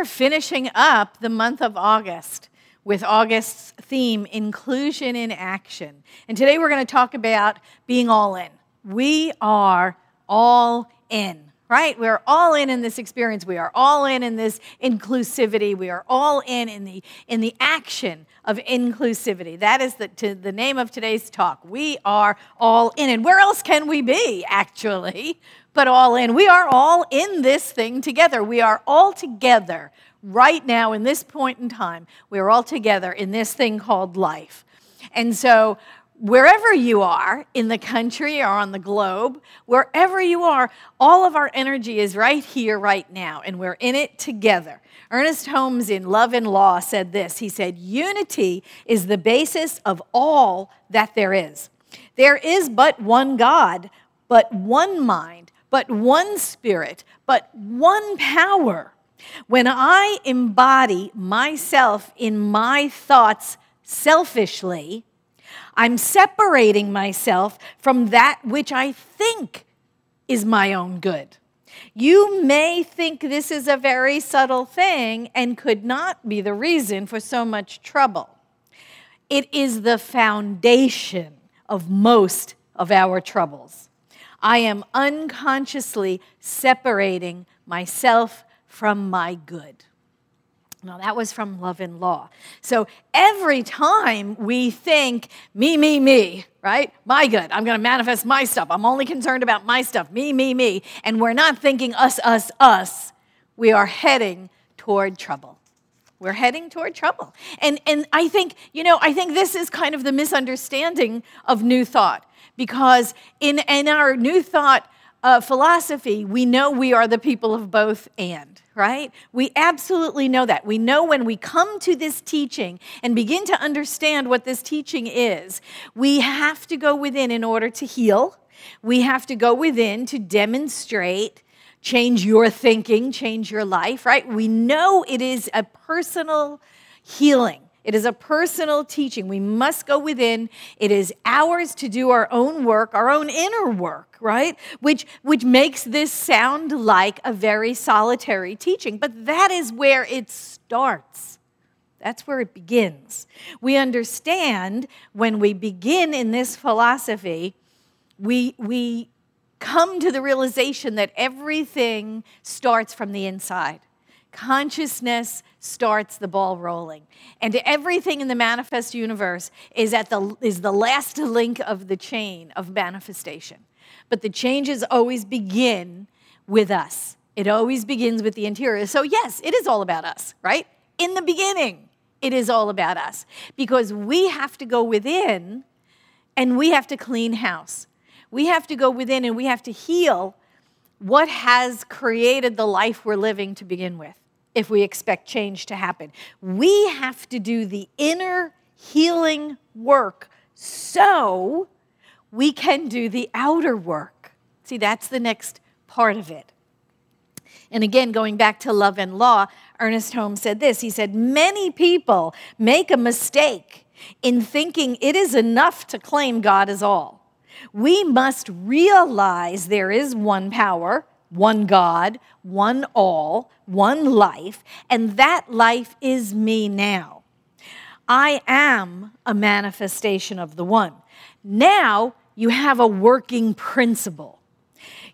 we're finishing up the month of August with August's theme, Inclusion in Action. And today we're going to talk about being all in. We are all in right? We're all in in this experience. We are all in in this inclusivity. We are all in in the in the action of inclusivity. That is the, to the name of today's talk. We are all in. And where else can we be, actually, but all in? We are all in this thing together. We are all together right now in this point in time. We are all together in this thing called life. And so wherever you are in the country or on the globe, wherever you are, all of our energy is right here, right now, and we're in it together. Ernest Holmes in Love and Law said this He said, Unity is the basis of all that there is. There is but one God, but one mind, but one spirit, but one power. When I embody myself in my thoughts selfishly, I'm separating myself from that which I think is my own good. You may think this is a very subtle thing and could not be the reason for so much trouble. It is the foundation of most of our troubles. I am unconsciously separating myself from my good. Now, that was from Love and Law. So every time we think, me, me, me, right? My good, I'm going to manifest my stuff. I'm only concerned about my stuff, me, me, me, and we're not thinking us, us, us, we are heading toward trouble. We're heading toward trouble. And, and I think, you know, I think this is kind of the misunderstanding of New Thought because in, in our New Thought uh, philosophy, we know we are the people of both and right? We absolutely know that. We know when we come to this teaching and begin to understand what this teaching is, we have to go within in order to heal. We have to go within to demonstrate, change your thinking, change your life, right? We know it is a personal healing. It is a personal teaching. We must go within. It is ours to do our own work, our own inner work, right? Which, which makes this sound like a very solitary teaching. But that is where it starts. That's where it begins. We understand when we begin in this philosophy, we, we come to the realization that everything starts from the inside. Consciousness starts the ball rolling. And everything in the manifest universe is, at the, is the last link of the chain of manifestation. But the changes always begin with us. It always begins with the interior. So, yes, it is all about us, right? In the beginning, it is all about us because we have to go within and we have to clean house. We have to go within and we have to heal what has created the life we're living to begin with if we expect change to happen. We have to do the inner healing work so we can do the outer work. See, that's the next part of it. And again, going back to love and law, Ernest Holmes said this. He said, Many people make a mistake in thinking it is enough to claim God as all. We must realize there is one power, one God, one all, one life, and that life is me now. I am a manifestation of the one. Now you have a working principle.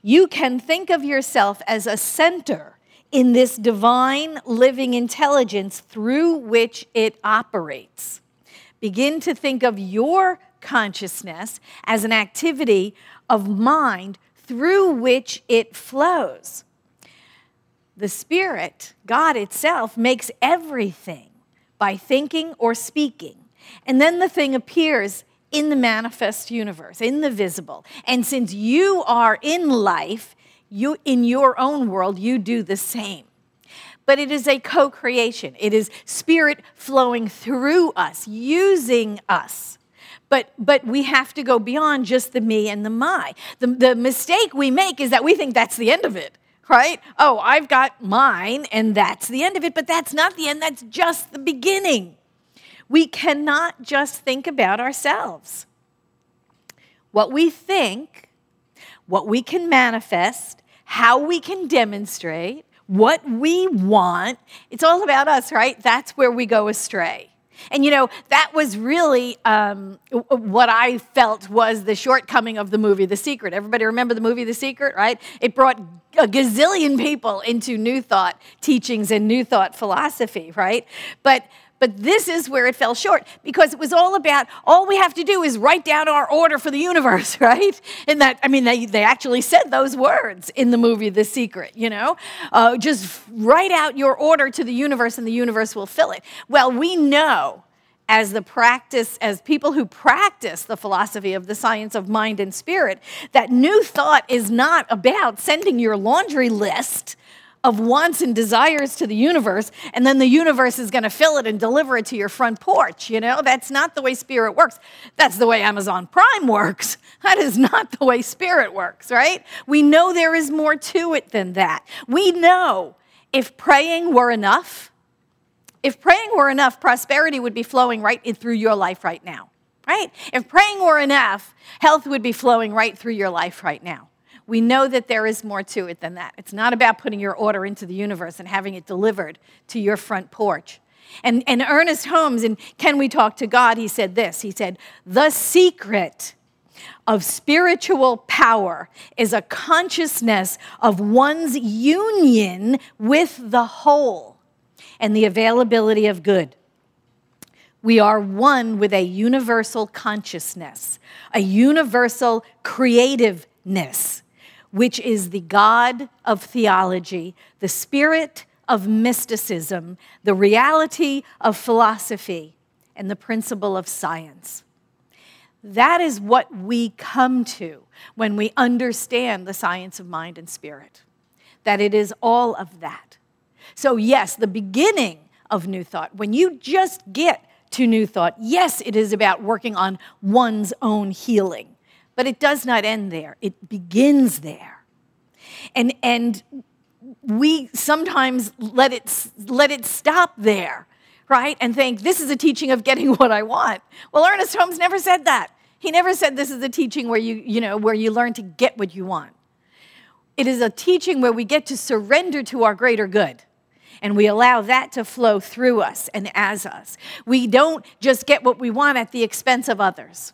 You can think of yourself as a center in this divine living intelligence through which it operates. Begin to think of your consciousness as an activity of mind through which it flows. The Spirit, God itself, makes everything by thinking or speaking. And then the thing appears in the manifest universe, in the visible. And since you are in life, you in your own world, you do the same. But it is a co creation, it is spirit flowing through us, using us but, but we have to go beyond just the me and the my. The, the mistake we make is that we think that's the end of it, right? Oh, I've got mine, and that's the end of it, but that's not the end, that's just the beginning. We cannot just think about ourselves. What we think, what we can manifest, how we can demonstrate, what we want, it's all about us, right? That's where we go astray. And you know, that was really um, what I felt was the shortcoming of the movie The Secret. Everybody remember the movie The Secret, right? It brought a gazillion people into New Thought teachings and New Thought philosophy, right? But but this is where it fell short because it was all about all we have to do is write down our order for the universe, right? And that, I mean, they, they actually said those words in the movie The Secret, you know? Uh, just write out your order to the universe and the universe will fill it. Well, we know as the practice, as people who practice the philosophy of the science of mind and spirit, that new thought is not about sending your laundry list of wants and desires to the universe, and then the universe is going to fill it and deliver it to your front porch. You know, that's not the way spirit works. That's the way Amazon Prime works. That is not the way spirit works, right? We know there is more to it than that. We know if praying were enough, if praying were enough, prosperity would be flowing right through your life right now, right? If praying were enough, health would be flowing right through your life right now we know that there is more to it than that. It's not about putting your order into the universe and having it delivered to your front porch. And, and Ernest Holmes, in Can We Talk to God, he said this He said, The secret of spiritual power is a consciousness of one's union with the whole and the availability of good. We are one with a universal consciousness, a universal creativeness which is the God of theology, the spirit of mysticism, the reality of philosophy, and the principle of science. That is what we come to when we understand the science of mind and spirit, that it is all of that. So, yes, the beginning of New Thought, when you just get to New Thought, yes, it is about working on one's own healing. But it does not end there, it begins there. And, and we sometimes let it, let it stop there, right? And think, this is a teaching of getting what I want. Well, Ernest Holmes never said that. He never said this is a teaching where you, you know, where you learn to get what you want. It is a teaching where we get to surrender to our greater good and we allow that to flow through us and as us. We don't just get what we want at the expense of others.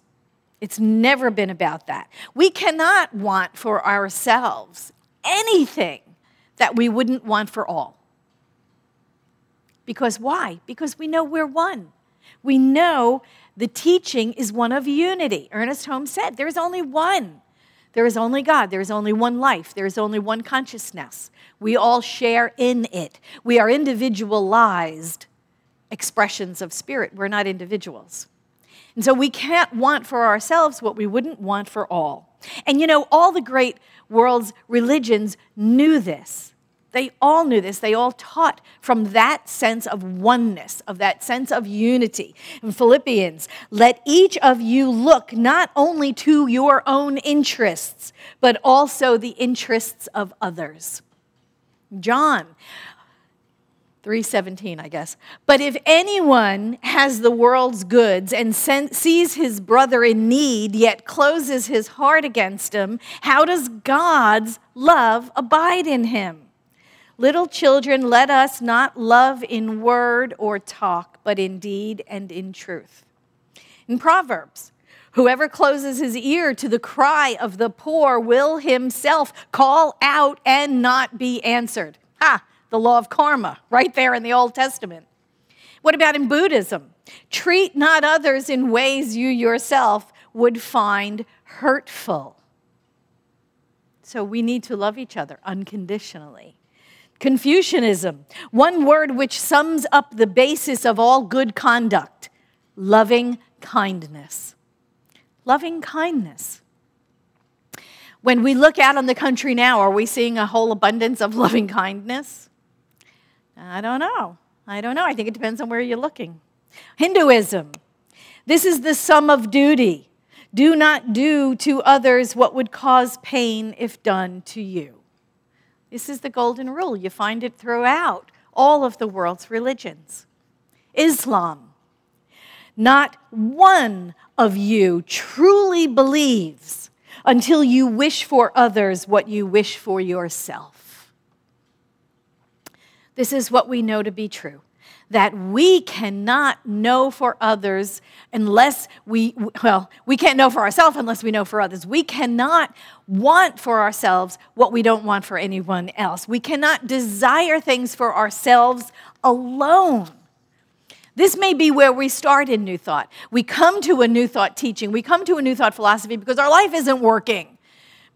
It's never been about that. We cannot want for ourselves anything that we wouldn't want for all. Because why? Because we know we're one. We know the teaching is one of unity. Ernest Holmes said there is only one. There is only God. There is only one life. There is only one consciousness. We all share in it. We are individualized expressions of spirit. We're not individuals. And so we can't want for ourselves what we wouldn't want for all. And you know, all the great world's religions knew this. They all knew this. They all taught from that sense of oneness, of that sense of unity. In Philippians, let each of you look not only to your own interests, but also the interests of others. John, 317 i guess but if anyone has the world's goods and sen- sees his brother in need yet closes his heart against him how does god's love abide in him little children let us not love in word or talk but in deed and in truth in proverbs Whoever closes his ear to the cry of the poor will himself call out and not be answered. Ha! The law of karma, right there in the Old Testament. What about in Buddhism? Treat not others in ways you yourself would find hurtful. So we need to love each other unconditionally. Confucianism, one word which sums up the basis of all good conduct loving kindness. Loving kindness. When we look out on the country now, are we seeing a whole abundance of loving kindness? I don't know. I don't know. I think it depends on where you're looking. Hinduism. This is the sum of duty. Do not do to others what would cause pain if done to you. This is the golden rule. You find it throughout all of the world's religions. Islam. Not one of you truly believes until you wish for others what you wish for yourself. This is what we know to be true that we cannot know for others unless we, well, we can't know for ourselves unless we know for others. We cannot want for ourselves what we don't want for anyone else. We cannot desire things for ourselves alone. This may be where we start in New Thought. We come to a New Thought teaching, we come to a New Thought philosophy because our life isn't working,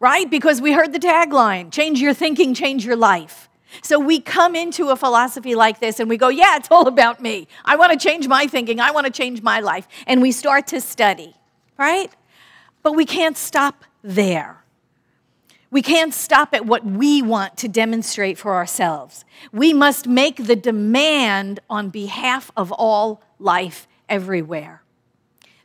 right? Because we heard the tagline change your thinking, change your life. So we come into a philosophy like this and we go, yeah, it's all about me. I want to change my thinking. I want to change my life. And we start to study, right? But we can't stop there. We can't stop at what we want to demonstrate for ourselves. We must make the demand on behalf of all life everywhere.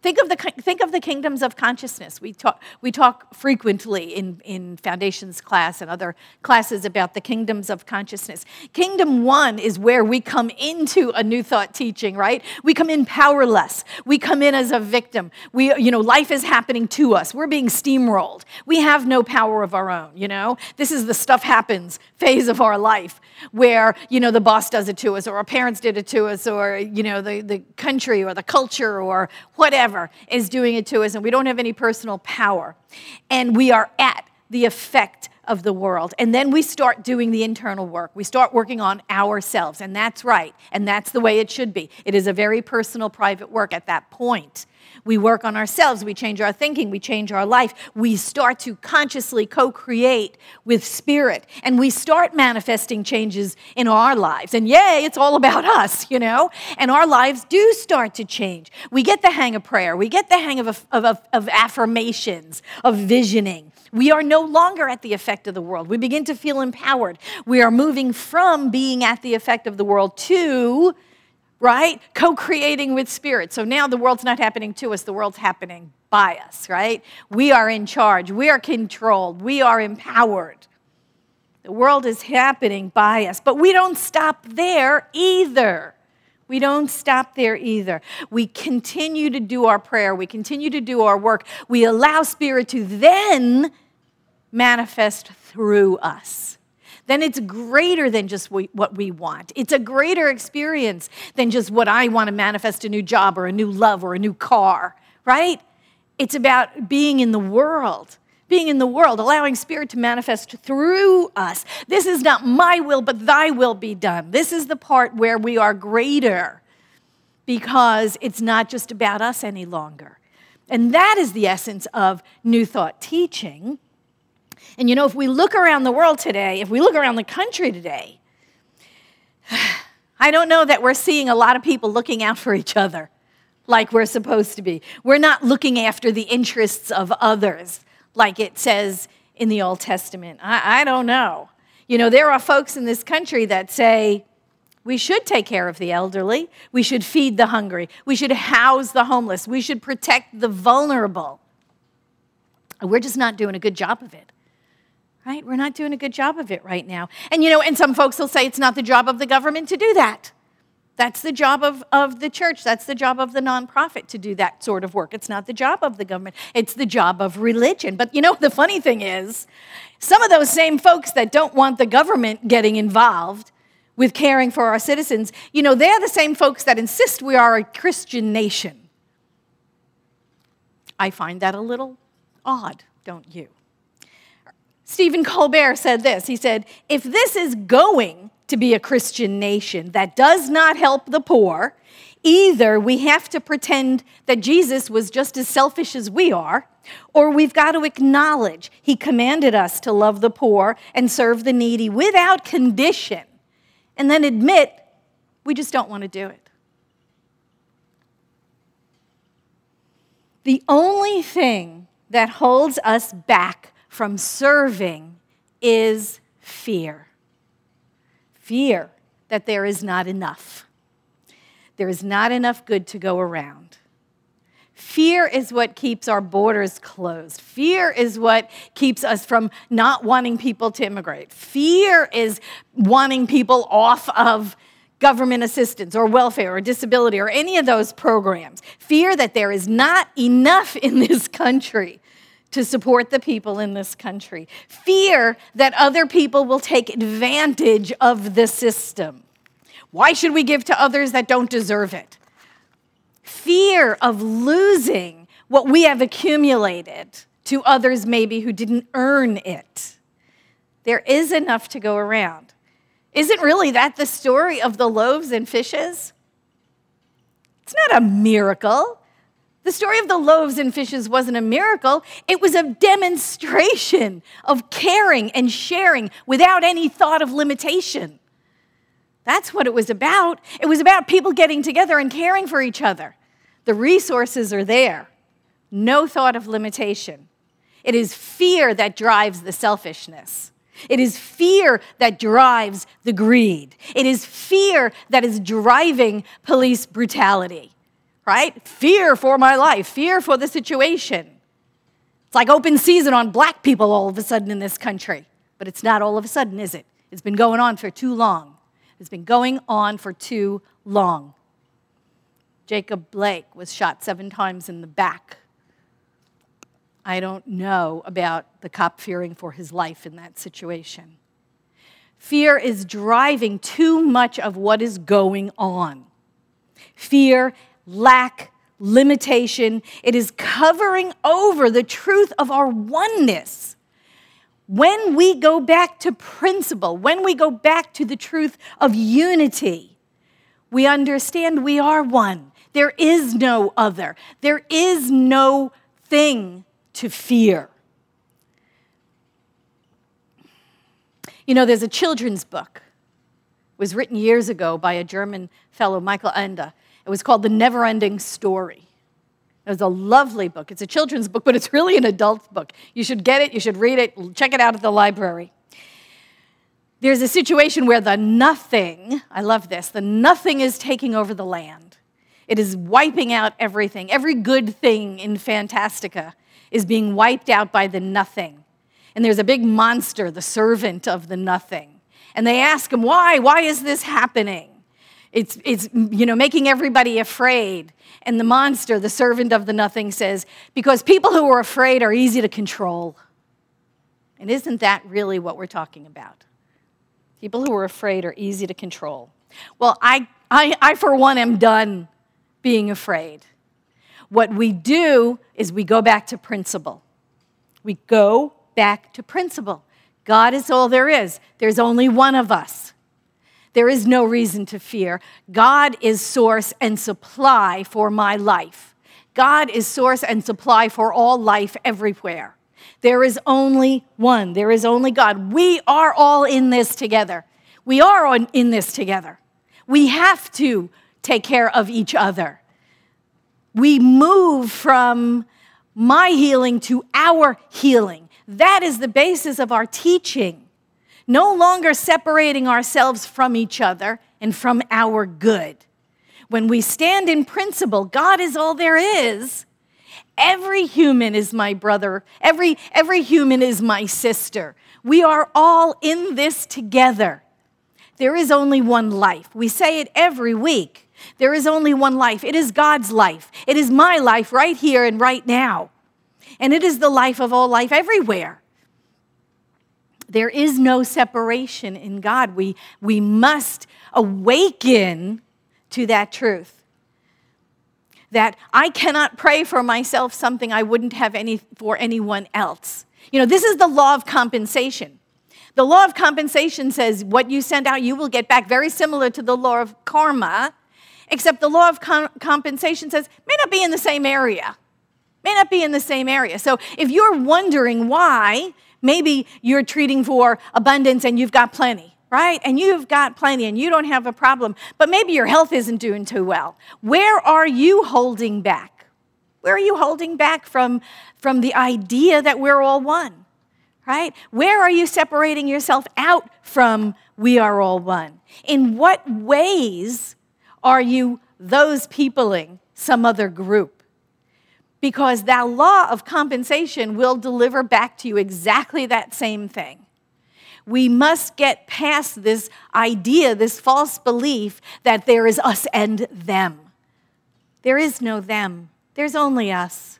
Think of the, think of the kingdoms of consciousness. We talk, we talk frequently in, in foundations class and other classes about the kingdoms of consciousness. Kingdom one is where we come into a new thought teaching, right? We come in powerless. We come in as a victim. We, you know, life is happening to us. We're being steamrolled. We have no power of our own, you know? This is the stuff happens phase of our life where, you know, the boss does it to us or our parents did it to us or, you know, the, the country or the culture or whatever is doing it to us, and we don't have any personal power. And we are at the effect of the world. And then we start doing the internal work. We start working on ourselves. And that's right. And that's the way it should be. It is a very personal, private work at that point. We work on ourselves. We change our thinking. We change our life. We start to consciously co create with spirit. And we start manifesting changes in our lives. And yay, it's all about us, you know? And our lives do start to change. We get the hang of prayer. We get the hang of, of, of, of affirmations, of visioning. We are no longer at the effect of the world. We begin to feel empowered. We are moving from being at the effect of the world to right? Co creating with spirit. So now the world's not happening to us, the world's happening by us, right? We are in charge, we are controlled, we are empowered. The world is happening by us, but we don't stop there either. We don't stop there either. We continue to do our prayer. We continue to do our work. We allow Spirit to then manifest through us then it's greater than just what we want. It's a greater experience than just what I want to manifest a new job or a new love or a new car, right? It's about being in the world, being in the world, allowing Spirit to manifest through us. This is not my will, but thy will be done. This is the part where we are greater because it's not just about us any longer. And that is the essence of New Thought teaching and you know, if we look around the world today, if we look around the country today, I don't know that we're seeing a lot of people looking out for each other like we're supposed to be. We're not looking after the interests of others like it says in the Old Testament. I, I don't know. You know, there are folks in this country that say, we should take care of the elderly. We should feed the hungry. We should house the homeless. We should protect the vulnerable. We're just not doing a good job of it right? We're not doing a good job of it right now. And you know, and some folks will say it's not the job of the government to do that. That's the job of, of the church. That's the job of the nonprofit to do that sort of work. It's not the job of the government, it's the job of religion. But you know, the funny thing is, some of those same folks that don't want the government getting involved with caring for our citizens, you know, they're the same folks that insist we are a Christian nation. I find that a little odd, don't you? Stephen Colbert said this He said, If this is going to be a Christian nation that does not help the poor, either we have to pretend that Jesus was just as selfish as we are, or we've got to acknowledge he commanded us to love the poor and serve the needy without condition, and then admit we just don't want to do it. The only thing that holds us back from serving is fear. Fear that there is not enough. There is not enough good to go around. Fear is what keeps our borders closed. Fear is what keeps us from not wanting people to immigrate. Fear is wanting people off of government assistance or welfare or disability or any of those programs. Fear that there is not enough in this country to support the people in this country. Fear that other people will take advantage of the system. Why should we give to others that don't deserve it? Fear of losing what we have accumulated to others, maybe who didn't earn it. There is enough to go around. Isn't really that the story of the loaves and fishes? It's not a miracle. The story of the loaves and fishes wasn't a miracle, it was a demonstration of caring and sharing without any thought of limitation. That's what it was about. It was about people getting together and caring for each other. The resources are there, no thought of limitation. It is fear that drives the selfishness. It is fear that drives the greed. It is fear that is driving police brutality, right? Fear for my life, fear for the situation. It's like open season on black people all of a sudden in this country. But it's not all of a sudden, is it? It's been going on for too long. It's been going on for too long. Jacob Blake was shot seven times in the back I don't know about the cop fearing for his life in that situation. Fear is driving too much of what is going on. Fear, lack, limitation, it is covering over the truth of our oneness. When we go back to principle, when we go back to the truth of unity, we understand we are one. There is no other. There is no thing to fear. You know, there's a children's book. It was written years ago by a German fellow, Michael Ende. It was called The Never Ending Story. It was a lovely book. It's a children's book, but it's really an adult book. You should get it, you should read it, check it out at the library. There's a situation where the nothing, I love this, the nothing is taking over the land. It is wiping out everything, every good thing in Fantastica is being wiped out by the nothing. And there's a big monster, the servant of the nothing. And they ask him, why? Why is this happening? It's, it's you know, making everybody afraid. And the monster, the servant of the nothing, says, because people who are afraid are easy to control. And isn't that really what we're talking about? People who are afraid are easy to control. Well, I, I, I for one, am done being afraid. What we do is we go back to principle. We go back to principle. God is all there is. There's only one of us. There is no reason to fear. God is source and supply for my life. God is source and supply for all life everywhere. There is only one. There is only God. We are all in this together. We are in this together. We have to take care of each other we move from my healing to our healing. That is the basis of our teaching. No longer separating ourselves from each other and from our good. When we stand in principle, God is all there is. Every human is my brother. Every, every human is my sister. We are all in this together. There is only one life. We say it every week. There is only one life. It is God's life. It is my life right here and right now. And it is the life of all life everywhere. There is no separation in God. We, we must awaken to that truth. That I cannot pray for myself something I wouldn't have any for anyone else. You know, this is the law of compensation. The law of compensation says what you send out, you will get back, very similar to the law of karma except the law of com- compensation says may not be in the same area. May not be in the same area. So if you're wondering why, maybe you're treating for abundance and you've got plenty, right? And you've got plenty and you don't have a problem, but maybe your health isn't doing too well. Where are you holding back? Where are you holding back from, from the idea that we're all one? Right? Where are you separating yourself out from we are all one? In what ways are you those peopling some other group? Because that law of compensation will deliver back to you exactly that same thing. We must get past this idea, this false belief that there is us and them. There is no them, there's only us.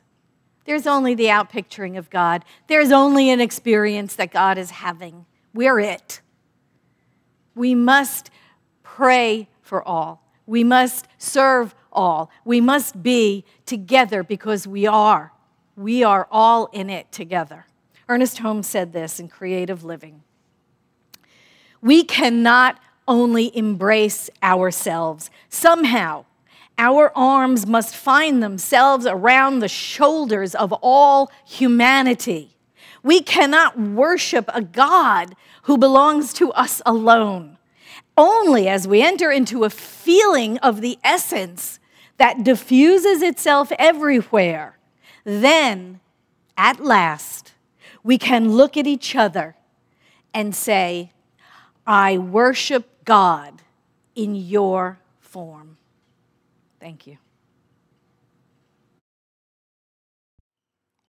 There's only the outpicturing of God. There's only an experience that God is having. We're it. We must pray for all. We must serve all. We must be together because we are. We are all in it together. Ernest Holmes said this in Creative Living. We cannot only embrace ourselves. Somehow, our arms must find themselves around the shoulders of all humanity. We cannot worship a God who belongs to us alone. Only as we enter into a feeling of the essence that diffuses itself everywhere, then, at last, we can look at each other and say, I worship God in your form. Thank you.